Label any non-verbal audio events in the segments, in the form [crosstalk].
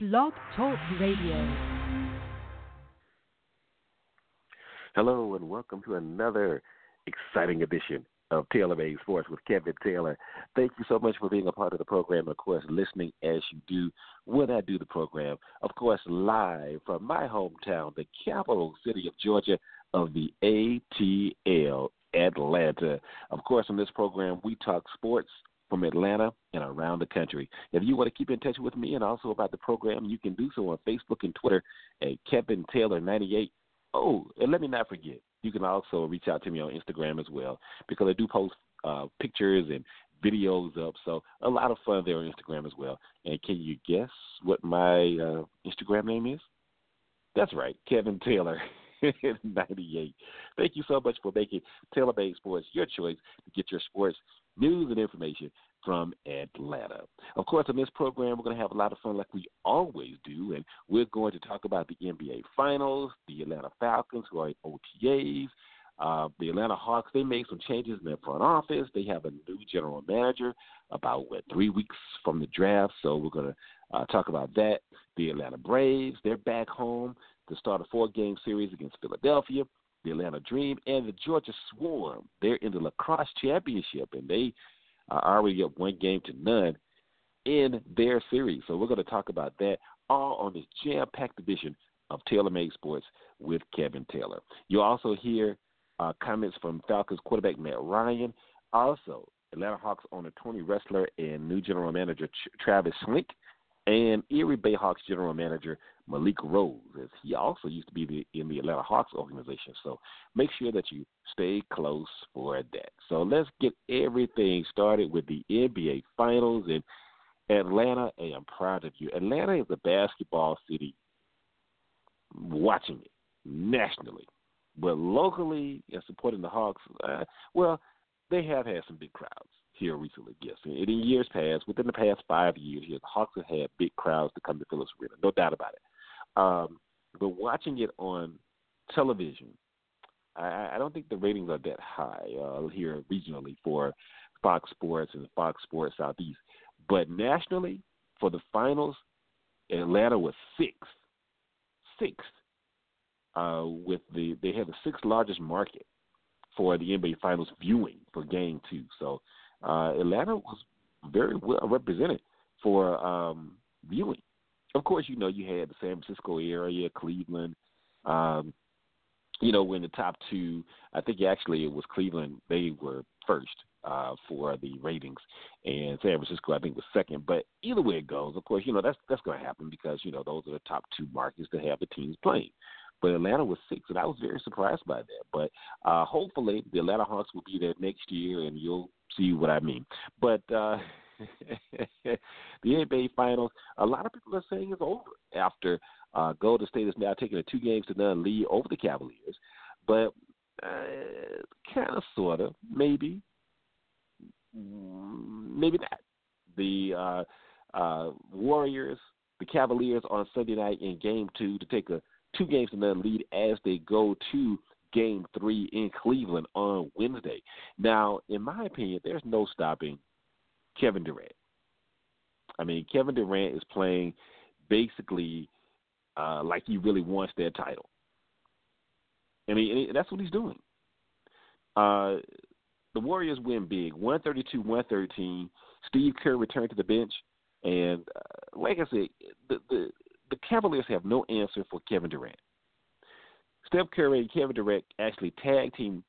Blog Talk Radio. Hello, and welcome to another exciting edition of Taylor Made Sports with Kevin Taylor. Thank you so much for being a part of the program. Of course, listening as you do when I do the program. Of course, live from my hometown, the capital city of Georgia of the ATL, Atlanta. Of course, on this program, we talk sports, from Atlanta and around the country. If you want to keep in touch with me and also about the program, you can do so on Facebook and Twitter at Kevin Taylor 98. Oh, and let me not forget, you can also reach out to me on Instagram as well because I do post uh, pictures and videos up. So a lot of fun there on Instagram as well. And can you guess what my uh, Instagram name is? That's right, Kevin Taylor. [laughs] [laughs] 98. Thank you so much for making Taylor Made Sports your choice to get your sports news and information from Atlanta. Of course, on this program, we're going to have a lot of fun like we always do, and we're going to talk about the NBA Finals, the Atlanta Falcons who are in OTAs, uh, the Atlanta Hawks. They made some changes in their front office. They have a new general manager about what three weeks from the draft, so we're going to uh, talk about that. The Atlanta Braves, they're back home to start a four-game series against Philadelphia the Atlanta Dream, and the Georgia Swarm. They're in the lacrosse championship, and they are already up one game to none in their series. So we're going to talk about that all on this jam-packed edition of Taylor Made Sports with Kevin Taylor. You'll also hear uh, comments from Falcons quarterback Matt Ryan. Also, Atlanta Hawks owner Tony Ressler and new general manager Travis Schlenk and Erie Bayhawks general manager Malik Rose, as he also used to be the, in the Atlanta Hawks organization. So make sure that you stay close for that. So let's get everything started with the NBA Finals in Atlanta. I'm proud of you. Atlanta is a basketball city. Watching it nationally, but locally and supporting the Hawks, uh, well, they have had some big crowds here recently, yes. And in years past, within the past five years, yes, the Hawks have had big crowds to come to Phillips Arena, no doubt about it. Um, but watching it on television, I, I don't think the ratings are that high uh, here regionally for Fox Sports and Fox Sports Southeast. But nationally, for the finals, Atlanta was sixth, sixth, uh, with the they have the sixth largest market for the NBA Finals viewing for Game Two. So uh, Atlanta was very well represented for um, viewing. Of course, you know you had the San Francisco area, Cleveland. Um, you know, when the top two, I think actually it was Cleveland. They were first uh, for the ratings, and San Francisco I think was second. But either way it goes, of course, you know that's that's going to happen because you know those are the top two markets to have the teams playing. But Atlanta was six, and I was very surprised by that. But uh, hopefully, the Atlanta Hawks will be there next year, and you'll see what I mean. But uh, [laughs] the NBA Finals, a lot of people are saying it's over after uh, Golden State is now taking a two games to none lead over the Cavaliers. But uh, kind of, sort of, maybe, maybe not. The uh, uh, Warriors, the Cavaliers on Sunday night in Game Two to take a two games to none lead as they go to game three in Cleveland on Wednesday. Now, in my opinion, there's no stopping Kevin Durant. I mean, Kevin Durant is playing basically uh, like he really wants that title. I mean, that's what he's doing. Uh, the Warriors win big, 132 113. Steve Kerr returned to the bench. And uh, like I said, the, the, the Cavaliers have no answer for Kevin Durant. Steph Curry and Kevin Durant actually tag team,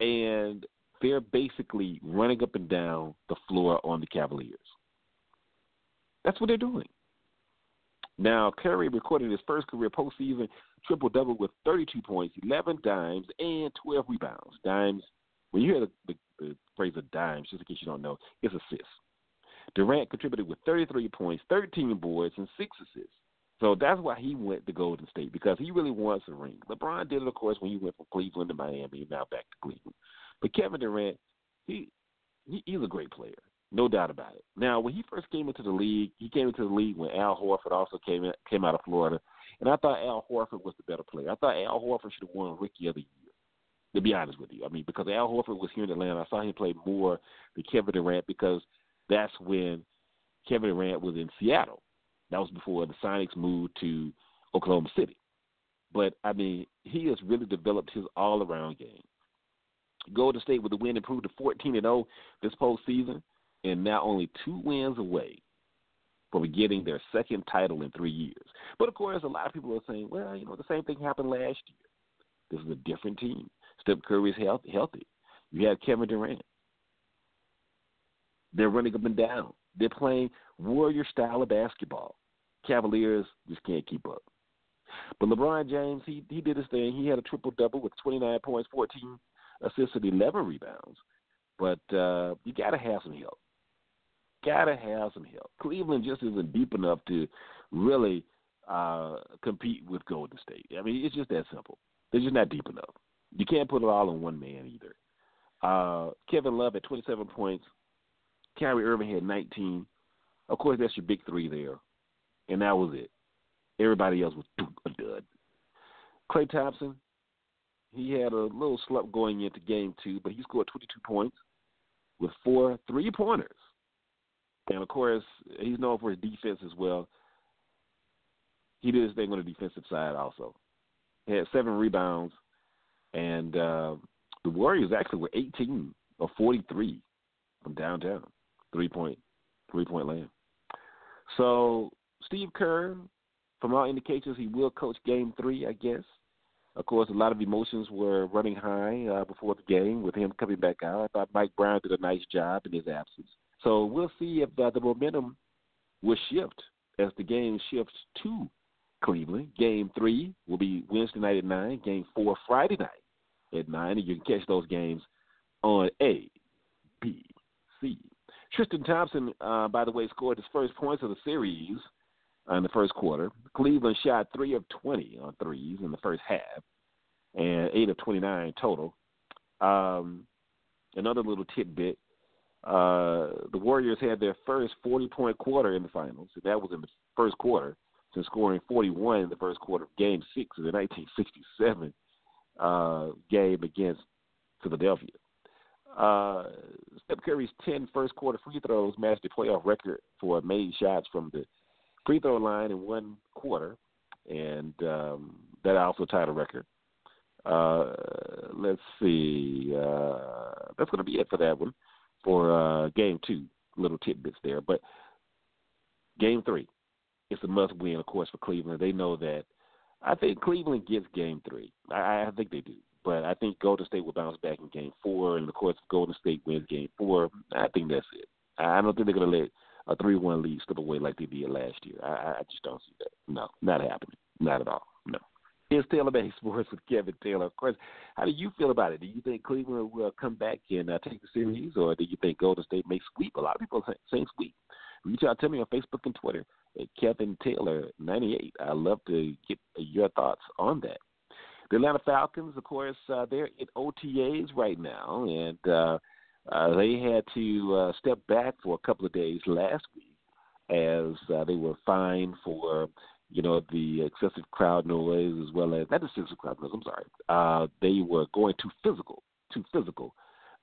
and they're basically running up and down the floor on the Cavaliers. That's what they're doing. Now, Curry recorded his first career postseason triple double with 32 points, 11 dimes, and 12 rebounds. Dimes, when you hear the, the, the phrase of dimes, just in case you don't know, it's assists. Durant contributed with 33 points, 13 boards, and six assists. So that's why he went to Golden State because he really wants a ring. LeBron did it, of course, when he went from Cleveland to Miami, and now back to Cleveland. But Kevin Durant, he, he he's a great player, no doubt about it. Now, when he first came into the league, he came into the league when Al Horford also came in, came out of Florida, and I thought Al Horford was the better player. I thought Al Horford should have won Rookie of the Year. To be honest with you, I mean, because Al Horford was here in Atlanta, I saw him play more than Kevin Durant because that's when Kevin Durant was in Seattle That was before the Sonics moved to Oklahoma City. But I mean, he has really developed his all-around game. Golden State with the win improved to 14 and 0 this postseason, and now only two wins away from getting their second title in three years. But of course, a lot of people are saying, well, you know, the same thing happened last year. This is a different team. Steph is healthy. healthy. You have Kevin Durant. They're running up and down. They're playing warrior style of basketball. Cavaliers just can't keep up. But LeBron James, he he did his thing. He had a triple double with 29 points, 14 assists, and 11 rebounds. But uh, you got to have some help. Got to have some help. Cleveland just isn't deep enough to really uh, compete with Golden State. I mean, it's just that simple. They're just not deep enough. You can't put it all on one man either. Uh, Kevin Love at 27 points. Kyrie Irving had 19. Of course, that's your big three there, and that was it. Everybody else was a dud. Klay Thompson, he had a little slump going into game two, but he scored 22 points with four three pointers. And of course, he's known for his defense as well. He did his thing on the defensive side also. He had seven rebounds, and uh, the Warriors actually were 18 or 43 from downtown, three point, three point land. So Steve Kerr, from all indications, he will coach Game Three, I guess. Of course, a lot of emotions were running high uh, before the game with him coming back out. I thought Mike Brown did a nice job in his absence. So we'll see if uh, the momentum will shift as the game shifts to Cleveland. Game three will be Wednesday night at nine. Game four Friday night at nine, and you can catch those games on A, B, C. Tristan Thompson, uh, by the way, scored his first points of the series in the first quarter. Cleveland shot three of 20 on threes in the first half and eight of 29 total. Um, another little tidbit uh, the Warriors had their first 40 point quarter in the finals, that was in the first quarter, since scoring 41 in the first quarter of Game 6 of the 1967 uh, game against Philadelphia. Uh, Steph Curry's 10 first quarter free throws matched the playoff record for made shots from the free throw line in one quarter, and um, that also tied a record. Uh, let's see. Uh, that's going to be it for that one for uh, game two. Little tidbits there, but game three, it's a must win, of course, for Cleveland. They know that. I think Cleveland gets game three. I, I think they do. But I think Golden State will bounce back in game four, and of course, if Golden State wins game four, I think that's it. I don't think they're going to let a three-one lead slip away like they did last year. I, I just don't see that. No, not happening. Not at all. No. It's Taylor Made Sports with Kevin Taylor. Of course, how do you feel about it? Do you think Cleveland will come back and uh, take the series, or do you think Golden State may sweep? A lot of people are saying sweep. Reach out to me on Facebook and Twitter at Kevin Taylor ninety eight. I love to get your thoughts on that. The Atlanta Falcons, of course, uh, they're in OTAs right now, and uh, uh, they had to uh, step back for a couple of days last week as uh, they were fined for you know the excessive crowd noise as well as not excessive crowd noise. I'm sorry. Uh, they were going too physical, too physical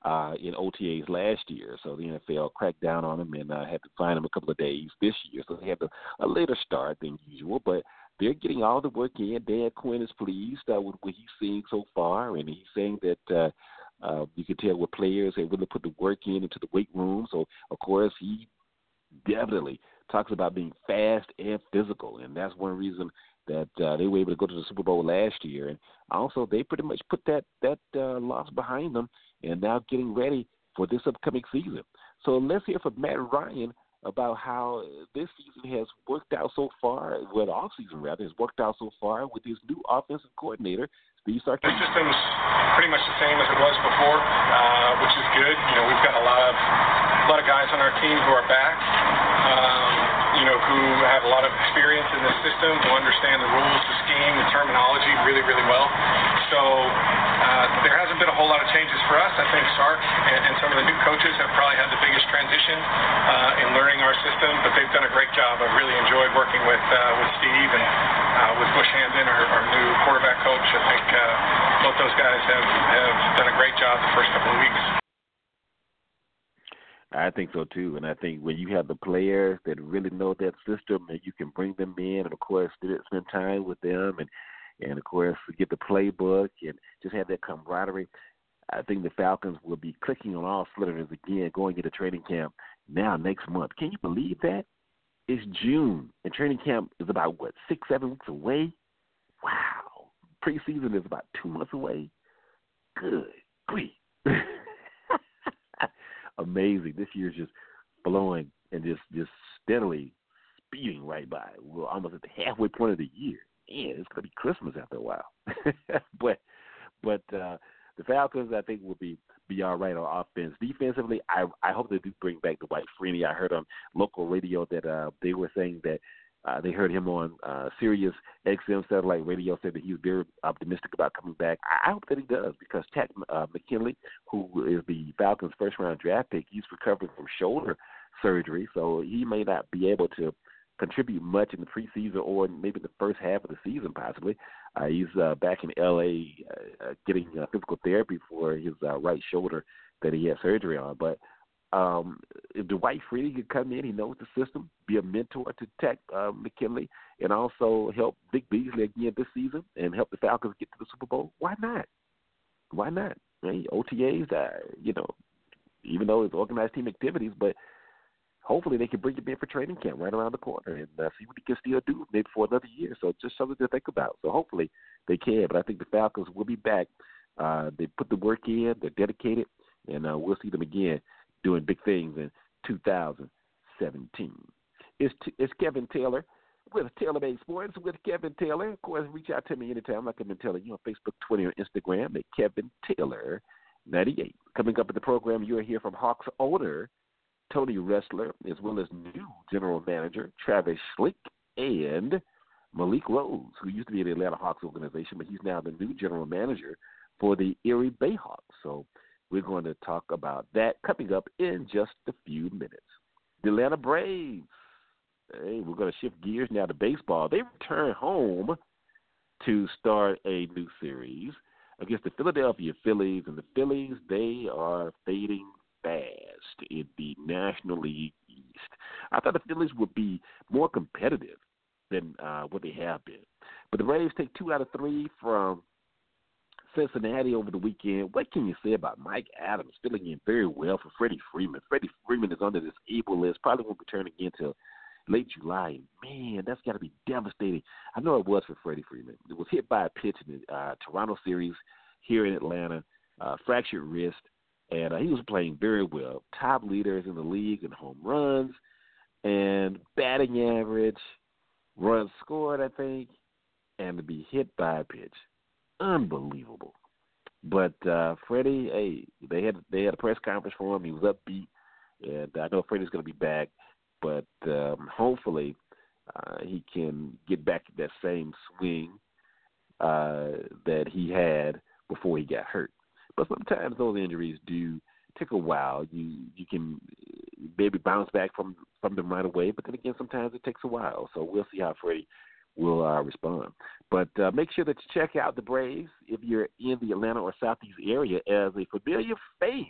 uh, in OTAs last year, so the NFL cracked down on them and uh, had to fine them a couple of days this year. So they had a, a later start than usual, but they're getting all the work in. Dan Quinn is pleased uh, with what he's seeing so far, and he's saying that. Uh, uh, you can tell what players have really put the work in into the weight room. So, of course, he definitely talks about being fast and physical, and that's one reason that uh, they were able to go to the Super Bowl last year. And also, they pretty much put that that uh, loss behind them, and now getting ready for this upcoming season. So let's hear from Matt Ryan about how this season has worked out so far, well, off season rather, has worked out so far with his new offensive coordinator. The system's pretty much the same as it was before, uh, which is good. You know, we've got a lot of a lot of guys on our team who are back. Um, you know, who have a lot of experience in this system, who understand the rules, the scheme, the terminology really, really well. So uh, there hasn't been a whole lot of changes for us. I think Sark and, and some of the new coaches have probably had the biggest transition uh, in learning our system, but they've done a great job. I've really enjoyed working with uh, with Steve and uh, with Bush Hamdan, our, our new quarterback coach. I think uh, both those guys have, have done a great job the first couple of weeks. I think so too, and I think when you have the players that really know that system, and you can bring them in, and of course spend time with them, and and of course get the playbook and just have that camaraderie. I think the Falcons will be clicking on all cylinders again going into training camp now next month. Can you believe that? It's June and training camp is about what six seven weeks away. Wow, preseason is about two months away. Good grief. [laughs] Amazing. This year's just blowing and just just steadily speeding right by. We're almost at the halfway point of the year. Man, it's gonna be Christmas after a while. [laughs] but but uh the Falcons I think will be be all right on offense. Defensively, I I hope they do bring back Dwight Freeney. I heard on local radio that uh they were saying that uh, they heard him on uh, Sirius XM satellite radio said that he was very optimistic about coming back. I, I hope that he does because Takk uh, McKinley, who is the Falcons' first round draft pick, he's recovering from shoulder surgery, so he may not be able to contribute much in the preseason or maybe the first half of the season, possibly. Uh, he's uh, back in L.A. Uh, getting uh, physical therapy for his uh, right shoulder that he had surgery on, but um, if Dwight Freeney could come in, he knows the system, be a mentor to Takk uh, McKinley, and also help Vic Beasley again this season and help the Falcons get to the Super Bowl. Why not? Why not? Right? OTAs, uh, you know, even though it's organized team activities, but hopefully they can bring him in for training camp right around the corner and uh, see what he can still do maybe for another year. So just something to think about. So hopefully they can. But I think the Falcons will be back. Uh, they put the work in. They're dedicated, and uh, we'll see them again doing big things in 2017. It's, it's Kevin Taylor with Taylor Made Sports with Kevin Taylor. Of course, reach out to me anytime, like I've been telling you on Facebook, Twitter, and Instagram at Kevin Taylor 98. Coming up in the program, you'll hear from Hawks owner Tony Ressler, as well as new general manager Travis Schlenk and Malik Rose, who used to be in the Atlanta Hawks organization, but he's now the new general manager for the Erie Bayhawks. So we're going to talk about that coming up in just a few minutes. The Atlanta Braves. Hey, we're going to shift gears now to baseball. They return home to start a new series against the Philadelphia Phillies, and the Phillies they are fading fast in the National League East. I thought the Phillies would be more competitive than uh, what they have been, but the Braves take two out of three from Cincinnati over the weekend. What can you say about Mike Adams filling in very well for Freddie Freeman? Freddie Freeman is under this able list, probably won't return again until late July. Man, that's got to be devastating. I know it was for Freddie Freeman. It was hit by a pitch in the uh, Toronto series here in Atlanta, uh, fractured wrist, and uh, he was playing very well. Top leaders in the league in home runs and batting average, runs scored, I think, and to be hit by a pitch unbelievable. But uh Freddie, hey, they had they had a press conference for him. He was upbeat, and I know Freddie's going to be back. But um, hopefully, uh, he can get back that same swing uh, that he had before he got hurt. But sometimes those injuries do take a while. You you can maybe bounce back from from them right away, but then again, sometimes it takes a while. So we'll see how Freddie will uh, respond. But uh, make sure that you check out the Braves if you're in the Atlanta or Southeast area, as a familiar face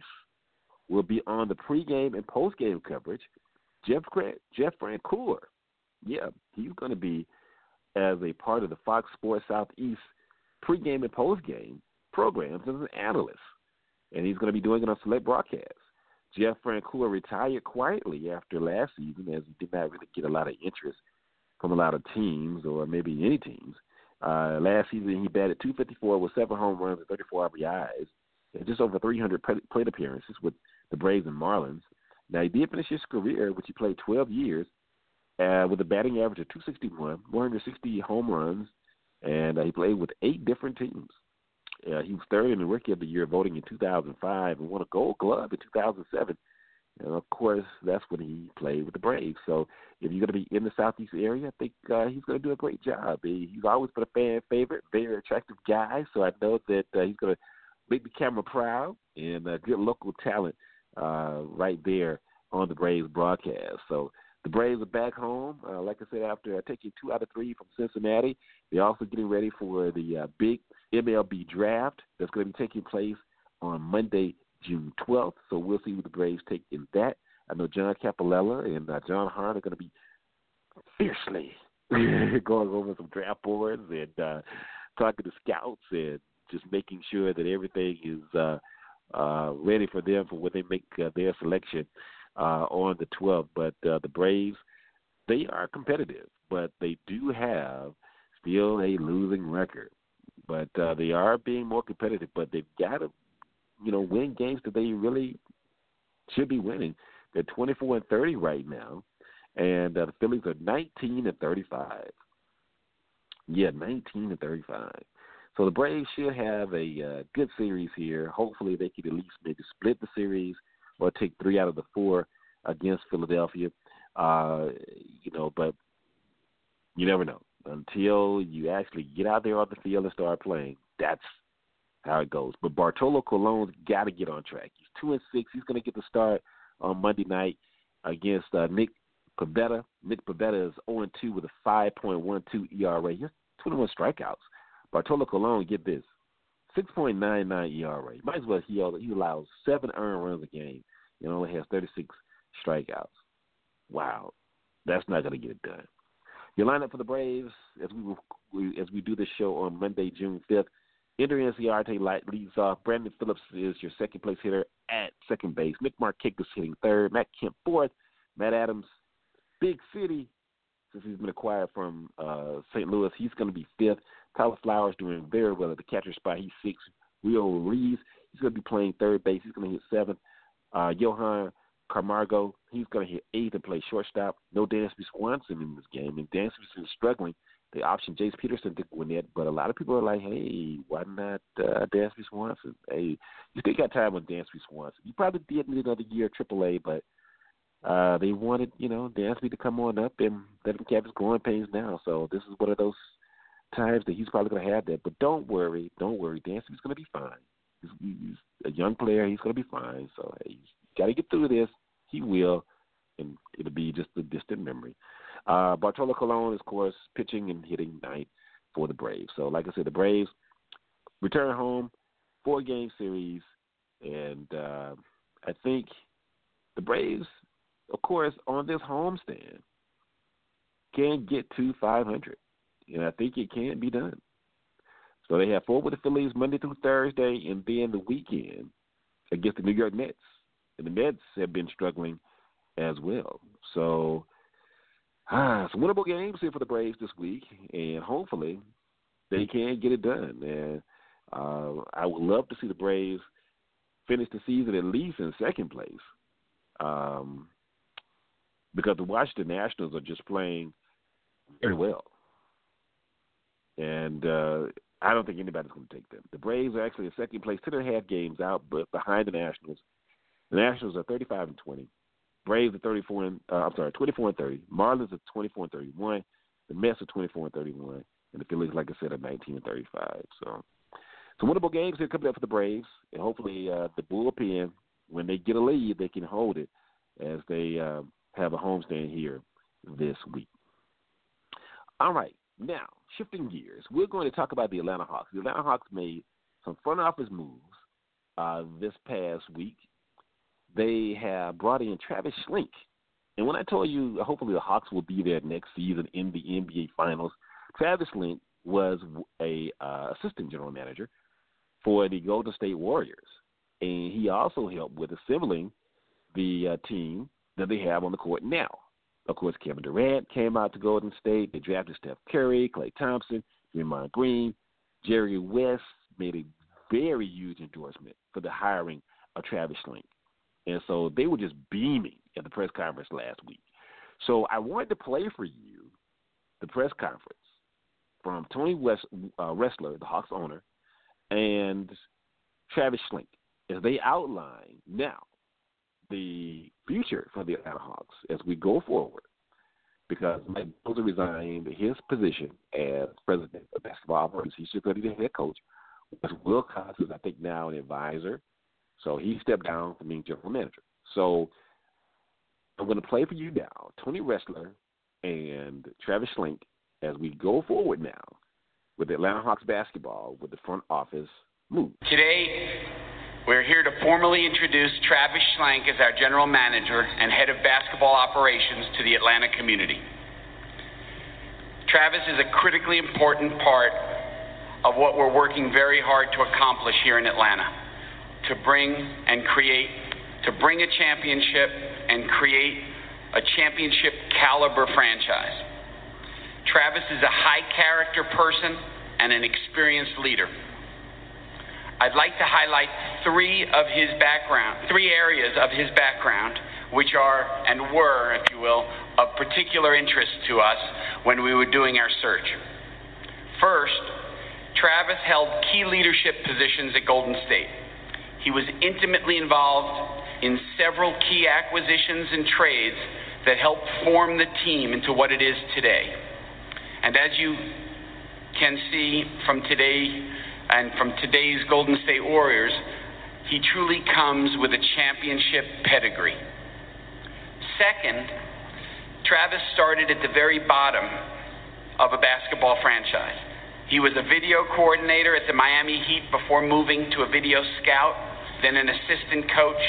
will be on the pregame and postgame coverage. Jeff Jeff Francoeur, yeah, he's going to be as a part of the Fox Sports Southeast pregame and postgame programs as an analyst, and he's going to be doing it on select broadcasts. Jeff Francoeur retired quietly after last season, as he did not really get a lot of interest from a lot of teams or maybe any teams. Uh, last season, he batted 254 with seven home runs and 34 RBIs, and just over 300 plate appearances with the Braves and Marlins. Now, he did finish his career, which he played 12 years, uh, with a batting average of 261, 160 home runs, and uh, he played with eight different teams. Uh, he was third in the Rookie of the Year voting in 2005 and won a Gold Glove in 2007. And of course, that's when he played with the Braves. So if you're going to be in the Southeast area, I think uh, he's going to do a great job. He, he's always been a fan favorite, very attractive guy. So I know that uh, he's going to make the camera proud and uh, good local talent uh, right there on the Braves broadcast. So the Braves are back home. Uh, like I said, after taking two out of three from Cincinnati, they're also getting ready for the uh, big MLB draft that's going to be taking place on Monday, June 12th. So we'll see who the Braves take in that. I know John Coppolella and uh, John Hart are going to be fiercely [laughs] going over some draft boards and uh, talking to scouts and just making sure that everything is uh, uh, ready for them for when they make uh, their selection uh, on the 12th. But uh, the Braves, they are competitive, but they do have still a losing record. But uh, they are being more competitive, but they've got to, you know, win games that they really should be winning. They're 24 and 30 right now, and uh, the Phillies are 19 and 35. Yeah, 19 and 35. So the Braves should have a uh, good series here. Hopefully, they can at least maybe split the series or take three out of the four against Philadelphia. Uh, you know, but you never know until you actually get out there on the field and start playing. That's how it goes. But Bartolo Colon's got to get on track. He's two and six. He's going to get the start on Monday night against uh, Nick Pivetta. Nick Pivetta is 0 2 with a 5.12 ERA. He has 21 strikeouts. Bartolo Colon, get this, 6.99 ERA. Might as well he he allows seven earned runs a game and only has 36 strikeouts. Wow, that's not going to get it done. Your lineup for the Braves as we as we do this show on Monday, June 5th. Ender Inciarte leads off. Brandon Phillips is your second place hitter at second base. Nick Markakis is hitting third. Matt Kemp fourth. Matt Adams, Big City, since he's been acquired from uh, St. Louis, he's going to be fifth. Tyler Flowers doing very well at the catcher spot. He's sixth. Rio Ruiz, he's going to be playing third base. He's going to hit seventh. Uh, Johan Camargo, he's going to hit eighth and play shortstop. No Dansby Swanson in this game, and Dansby's been struggling. They optioned Jace Peterson to Gwinnett, but a lot of people are like, hey, why not uh, Dansby Swanson? Hey, you still got time on Dansby Swanson. You probably did need another year at AAA, but uh, they wanted, you know, Dansby to come on up and let him have his growing pains now. So this is one of those times that he's probably going to have that. But don't worry, don't worry. Dansby's going to be fine. He's, he's a young player. He's going to be fine. So hey, he's got to get through this. He will, and it'll be just a distant memory. Uh, Bartolo Colon, is, of course, pitching and hitting night for the Braves. So, like I said, the Braves return home, four game series, and uh, I think the Braves, of course, on this homestand, can get to 500, and I think it can be done. So they have four with the Phillies Monday through Thursday, and then the weekend against the New York Mets. And the Mets have been struggling as well. So ah, some winnable games here for the Braves this week, and hopefully they can get it done. And uh, I would love to see the Braves finish the season at least in second place, um, because the Washington Nationals are just playing very well, and uh, I don't think anybody's going to take them. The Braves are actually in second place, ten and a half games out, but behind the Nationals. The Nationals are thirty-five and twenty. Braves are 34 and uh, I'm sorry, 24 and 30. Marlins are 24 and 31. The Mets are 24 and 31, and the Phillies, like I said, are 19 and 35. So, some winnable games here coming up for the Braves, and hopefully uh, the bullpen, when they get a lead, they can hold it as they uh, have a homestand here this week. All right, now shifting gears, we're going to talk about the Atlanta Hawks. The Atlanta Hawks made some front office moves uh, this past week they have brought in Travis Schlenk. And when I told you, hopefully the Hawks will be there next season in the NBA Finals, Travis Schlenk was a uh, assistant general manager for the Golden State Warriors, and he also helped with assembling the uh, team that they have on the court now. Of course, Kevin Durant came out to Golden State. They drafted Steph Curry, Klay Thompson, Draymond Green. Jerry West made a very huge endorsement for the hiring of Travis Schlenk. And so they were just beaming at the press conference last week. So I wanted to play for you the press conference from Tony West, uh, Ressler, the Hawks owner, and Travis Schlenk as they outline now the future for the Atlanta Hawks as we go forward. Because Mike Budenholzer resigned his position as president of basketball operations. He's going to be the head coach. Wes Wilcox is, I think, now an advisor so he stepped down from being general manager. So I'm going to play for you now, Tony Ressler and Travis Schlenk, as we go forward now with the Atlanta Hawks basketball with the front office move. Today, we're here to formally introduce Travis Schlenk as our General Manager and Head of Basketball Operations to the Atlanta community. Travis is a critically important part of what we're working very hard to accomplish here in Atlanta to bring and create, to bring a championship and create a championship caliber franchise. Travis is a high character person and an experienced leader. I'd like to highlight three of his background, three areas of his background, which are and were, if you will, of particular interest to us when we were doing our search. First, Travis held key leadership positions at Golden State. He was intimately involved in several key acquisitions and trades that helped form the team into what it is today. And as you can see from today and from today's Golden State Warriors, he truly comes with a championship pedigree. Second, Travis started at the very bottom of a basketball franchise. He was a video coordinator at the Miami Heat before moving to a video scout, then an assistant coach,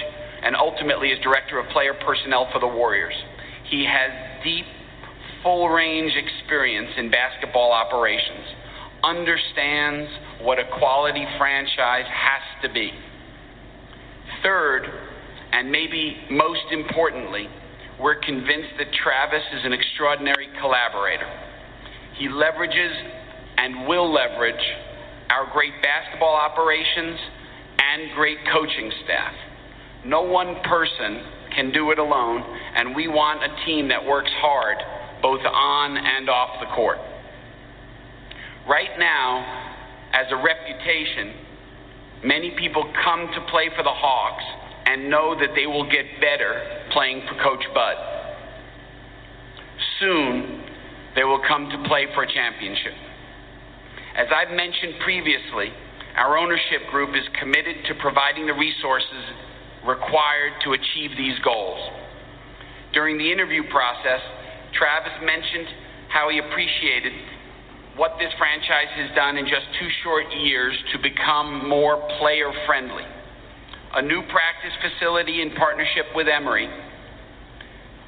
and ultimately as director of player personnel for the Warriors. He has deep, full range experience in basketball operations, understands what a quality franchise has to be. Third, and maybe most importantly, we're convinced that Travis is an extraordinary collaborator. He leverages and will leverage our great basketball operations and great coaching staff. No one person can do it alone, and we want a team that works hard both on and off the court. Right now, as a reputation, many people come to play for the Hawks and know that they will get better playing for Coach Bud. Soon, they will come to play for a championship. As I've mentioned previously, our ownership group is committed to providing the resources required to achieve these goals. During the interview process, Travis mentioned how he appreciated what this franchise has done in just two short years to become more player friendly. A new practice facility in partnership with Emory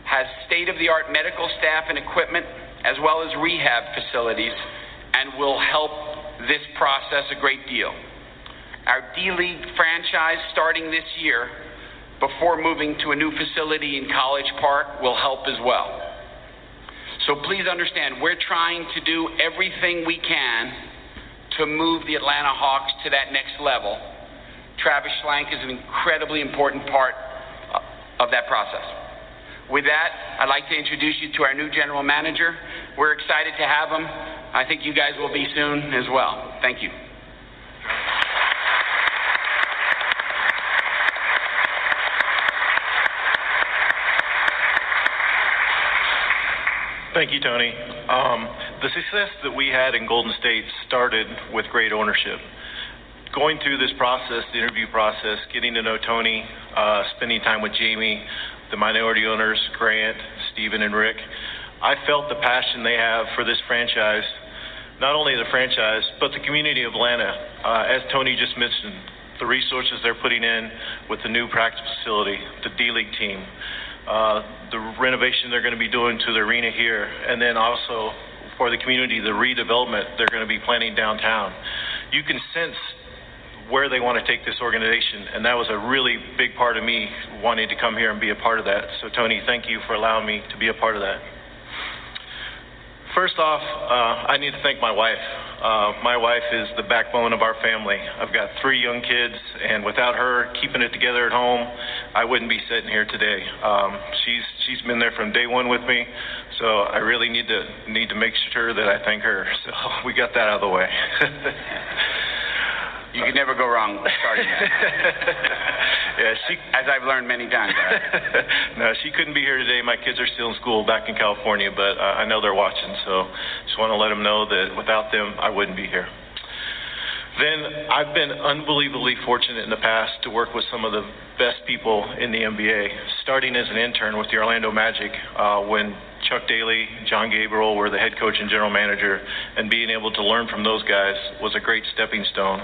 has state of the art medical staff and equipment as well as rehab facilities and will help this process a great deal. Our D League franchise starting this year before moving to a new facility in College Park will help as well. So please understand, we're trying to do everything we can to move the Atlanta Hawks to that next level. Travis Schlenk is an incredibly important part of that process. With that, I'd like to introduce you to our new general manager. We're excited to have him. I think you guys will be soon as well. Thank you. Thank you, Tony. Um, the success that we had in Golden State started with great ownership. Going through this process, the interview process, getting to know Tony, uh, spending time with Jamie, the minority owners, Grant, Stephen, and Rick, I felt the passion they have for this franchise, not only the franchise, but the community of Atlanta. Uh, as Tony just mentioned, the resources they're putting in with the new practice facility, the D League team, uh, the renovation they're going to be doing to the arena here, and then also for the community, the redevelopment they're going to be planning downtown. You can sense where they want to take this organization, and that was a really big part of me wanting to come here and be a part of that. So, Tony, thank you for allowing me to be a part of that. First off, uh, I need to thank my wife. Uh, my wife is the backbone of our family. I've got three young kids, and without her keeping it together at home, I wouldn't be sitting here today. Um, she's she's been there from day one with me, so I really need to need to make sure that I thank her. [laughs] So we got that out of the way. [laughs] You can never go wrong starting that. [laughs] yeah, she. As I've learned many times. [laughs] no, she couldn't be here today. My kids are still in school back in California, but uh, I know they're watching, so just want to let them know that without them, I wouldn't be here. Then I've been unbelievably fortunate in the past to work with some of the best people in the NBA, starting as an intern with the Orlando Magic uh, when Chuck Daly, John Gabriel were the head coach and general manager, and being able to learn from those guys was a great stepping stone.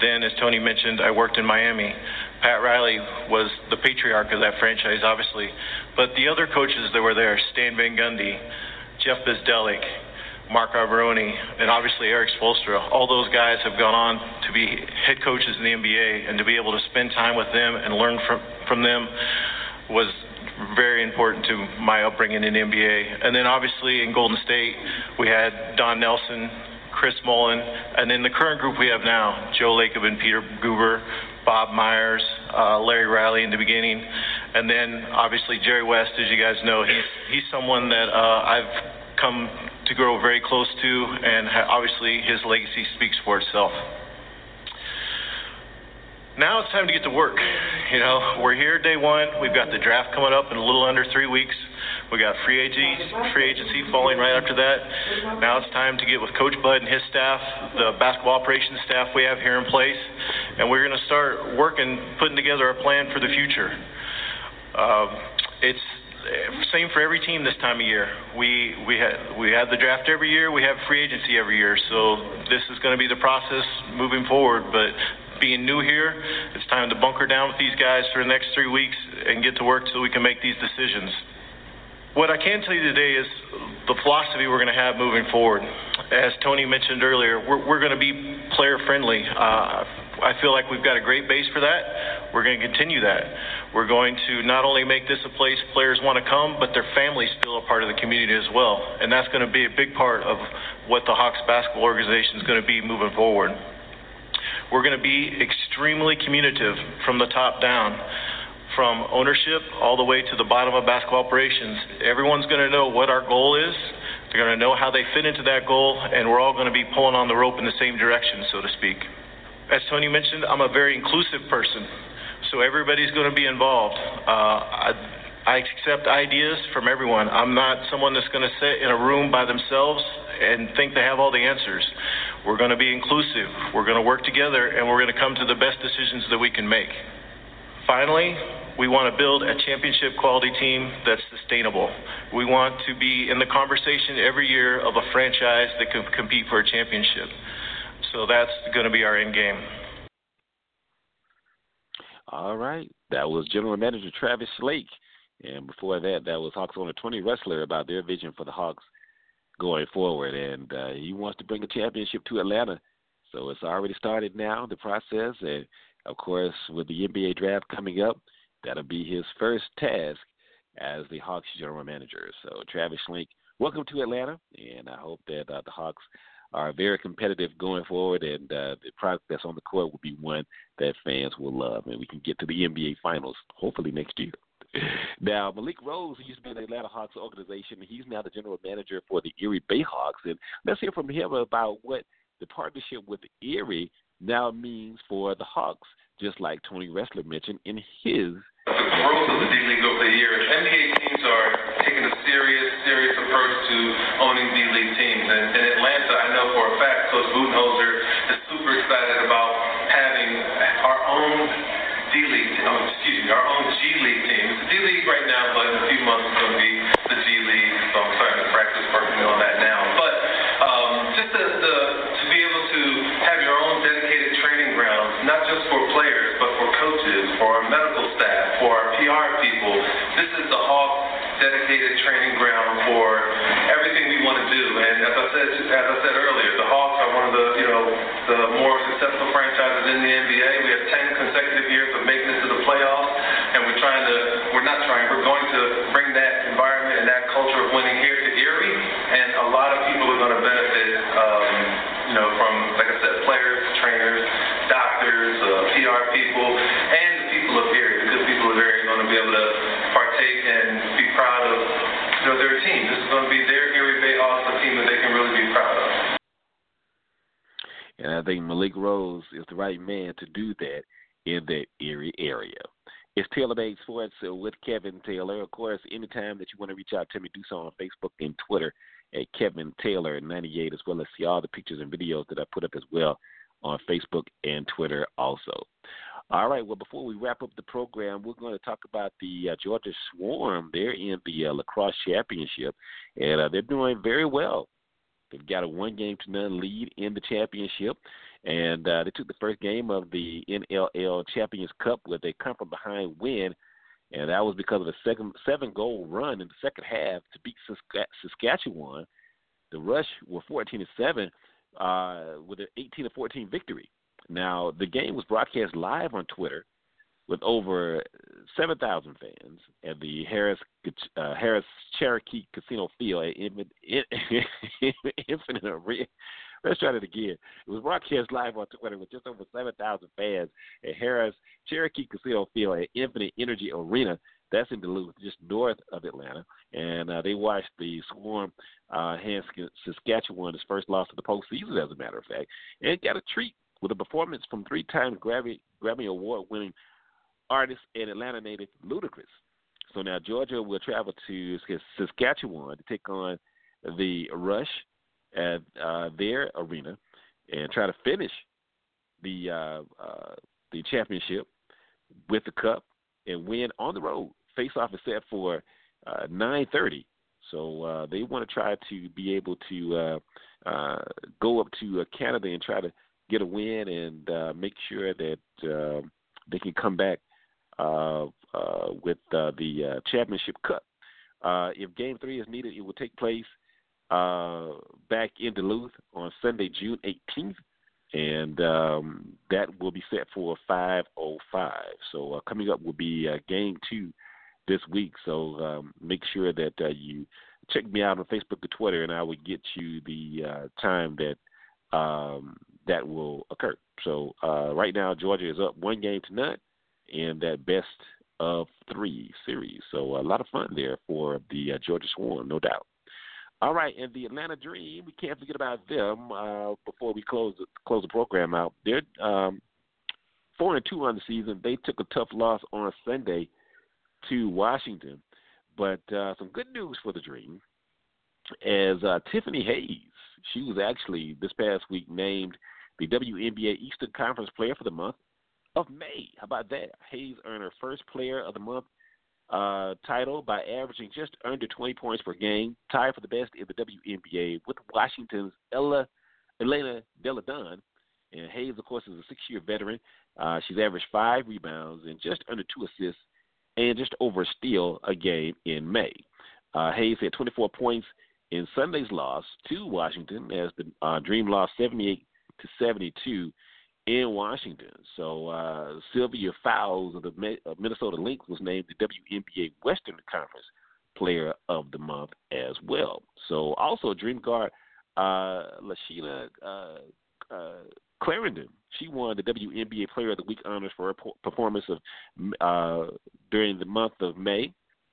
Then, as Tony mentioned, I worked in Miami. Pat Riley was the patriarch of that franchise, obviously, but the other coaches that were there, Stan Van Gundy, Jeff Bzdelik, Mark Iavaroni, and obviously Erik Spoelstra. All those guys have gone on to be head coaches in the NBA, and to be able to spend time with them and learn from from them was very important to my upbringing in NBA. And then obviously in Golden State, we had Don Nelson, Chris Mullin, and then the current group we have now, Joe Lacob and Peter Guber, Bob Myers, uh, Larry Riley in the beginning, and then obviously Jerry West, as you guys know, he's he's someone that uh, I've come to grow very close to, and obviously his legacy speaks for itself. Now it's time to get to work. You know, we're here day one. We've got the draft coming up in a little under three weeks. We got free agency, free agency falling right after that. Now it's time to get with Coach Bud and his staff, the basketball operations staff we have here in place, and we're going to start working, putting together a plan for the future. Uh, it's same for every team this time of year. We we we have the draft every year. We have free agency every year. So this is going to be the process moving forward. But being new here, it's time to bunker down with these guys for the next three weeks and get to work so we can make these decisions. What I can tell you today is the philosophy we're going to have moving forward. As Tony mentioned earlier, we're, we're going to be player friendly. Uh, I feel like we've got a great base for that. We're going to continue that. We're going to not only make this a place players want to come, but their families feel a part of the community as well. And that's going to be a big part of what the Hawks basketball organization is going to be moving forward. We're going to be extremely communicative from the top down, from ownership all the way to the bottom of basketball operations. Everyone's going to know what our goal is. They're going to know how they fit into that goal, and we're all going to be pulling on the rope in the same direction, so to speak. As Tony mentioned, I'm a very inclusive person, so everybody's going to be involved. Uh, I, I accept ideas from everyone. I'm not someone that's going to sit in a room by themselves and think they have all the answers. We're going to be inclusive. We're going to work together, and we're going to come to the best decisions that we can make. Finally, we want to build a championship quality team that's sustainable. We want to be in the conversation every year of a franchise that can compete for a championship. So that's going to be our end game. All right. That was General Manager Travis Schlenk. And before that, that was Hawks owner Tony Ressler about their vision for the Hawks going forward. And uh, he wants to bring a championship to Atlanta. So it's already started now, the process. And of course, with the NBA draft coming up, that'll be his first task as the Hawks general manager. So Travis Schlenk, welcome to Atlanta. And I hope that uh, the Hawks are very competitive going forward, and uh, the product that's on the court will be one that fans will love, and we can get to the NBA Finals hopefully next year. [laughs] Now, Malik Rose, who used to be in the Atlanta Hawks organization, he's now the general manager for the Erie Bayhawks, and let's hear from him about what the partnership with Erie now means for the Hawks, just like Tony Ressler mentioned in his. The growth of the D League over the years, NBA teams are taking a serious, serious approach to owning D League teams. And in Atlanta, I know for D League, oh, excuse me, our own G League team. It's the D League right now, but in a few months it's going to be the G League. So I'm starting to practice working on that now. But um, just the, the, to be able to have your own dedicated training grounds, not just for players, but for coaches, for our medical staff, for our PR people. This is the Hawk dedicated training ground for everything we want to do. And as I said, as I said earlier, the Hawks are one of the you know the more successful franchises in the NBA. We have 10 consecutive years of making it to the playoffs, and we're trying to we're not trying we're going to bring that environment and that culture of winning here to Erie, and a lot of people are going to benefit. Um, you know, from like I said, players, trainers, doctors, uh, PR people, and the people of Erie, because people of Erie are going to be able to partake and be proud of you know, their team. This is going to be their Erie Bay All-Star team that they can really be proud of. And I think Malik Rose is the right man to do that in that Erie area. It's Taylor Made Sports with Kevin Taylor. Of course, anytime that you want to reach out to me, do so on Facebook and Twitter at Kevin Taylor 98, as well as see all the pictures and videos that I put up as well on Facebook and Twitter also. All right. Well, before we wrap up the program, we're going to talk about the uh, Georgia Swarm. They're in the uh, lacrosse championship, and uh, they're doing very well. They've got a one game to none lead in the championship, and uh, they took the first game of the NLL Champions Cup with a come from behind win, and that was because of a second seven goal run in the second half to beat Saskatchewan. The Rush were 14 to seven uh, with an 18 to 14 victory. Now, the game was broadcast live on Twitter with over 7,000 fans at the Harris uh, Harris Cherokee Casino Field at [laughs] Infinite Arena. Let's try that again. It was broadcast live on Twitter with just over 7,000 fans at Harris Cherokee Casino Field at Infinite Energy Arena. That's in Duluth, just north of Atlanta. And uh, they watched the Swarm uh, hand Saskatchewan, first loss of the postseason, as a matter of fact, and got a treat with a performance from three-time Grammy, Grammy Award-winning artist in Atlanta native Ludacris. So now Georgia will travel to Saskatchewan to take on the Rush at uh, their arena and try to finish the uh, uh, the championship with the cup and win on the road. Face off is set for uh, 9:30, so uh, they want to try to be able to uh, uh, go up to Canada and try to get a win and make sure that they can come back uh, uh, with uh, the uh, championship cup. Uh, if Game Three is needed, it will take place back in Duluth on Sunday, June 18th, and um, that will be set for 5:05. So coming up will be Game Two this week. So um, make sure that you check me out on Facebook or Twitter, and I will get you the time that um, that will occur. So right now, Georgia is up one game to none in that best of three series. So a lot of fun there for the uh, Georgia Swarm, no doubt. All right, and the Atlanta Dream, we can't forget about them uh, before we close close the program out. They're um, four and two on the season. They took a tough loss on Sunday to Washington, but uh, some good news for the Dream, as uh, Tiffany Hayes, she was actually this past week named the WNBA Eastern Conference Player for the month of May. How about that? Hayes earned her first Player of the Month uh, title by averaging just under 20 points per game, tied for the best in the WNBA with Washington's Ella Elena Delle Donne. And Hayes, of course, is a six-year veteran. Uh, she's averaged five rebounds and just under two assists, and just over a steal a game in May. Uh, Hayes had 24 points in Sunday's loss to Washington as the uh, Dream lost 78 to 72 in Washington. So uh, Sylvia Fowles of the Minnesota Lynx was named the WNBA Western Conference Player of the Month as well. So also Dream Guard uh, Lashina uh, uh, Clarendon, she won the WNBA Player of the Week honors for her performance of uh, during the month of May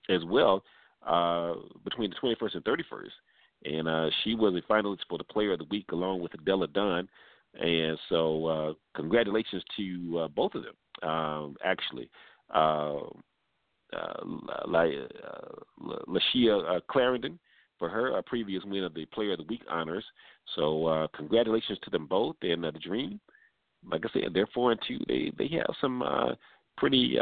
as well, uh, between the 21st and 31st. And uh, she was a finalist for the Player of the Week along with Adela Donne. And so, uh, congratulations to uh, both of them. Um, actually, uh, uh, uh, Layshia uh, Clarendon for her previous win of the Player of the Week honors. So, congratulations to them both. And the Dream, like I said, they're four and two. They they have some pretty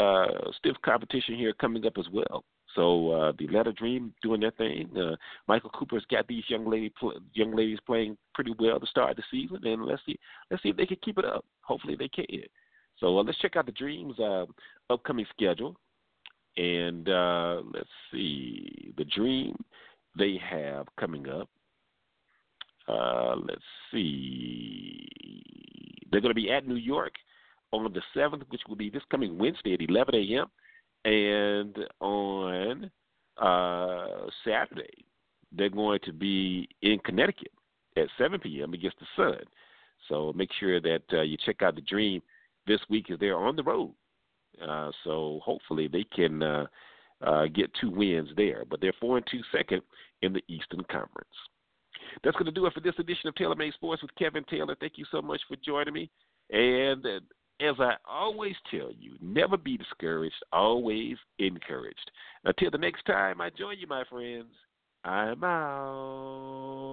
stiff competition here coming up as well. So uh, the Atlanta Dream doing their thing. Uh, Michael Cooper's got these young lady pl- young ladies playing pretty well to start the season, and let's see let's see if they can keep it up. Hopefully they can. So uh, let's check out the Dreams' uh, upcoming schedule, and uh, let's see the Dream they have coming up. Uh, let's see, they're going to be at New York on the seventh, which will be this coming Wednesday at 11 a.m. And on uh, Saturday, they're going to be in Connecticut at 7 p.m. against the Sun. So make sure that uh, you check out the Dream this week as they're on the road. Uh, so hopefully they can uh, uh, get two wins there. But they're four and two second in the Eastern Conference. That's going to do it for this edition of Taylor Made Sports with Kevin Taylor. Thank you so much for joining me. And as I always tell you, never be discouraged, always encouraged. Until the next time I join you, my friends, I'm out.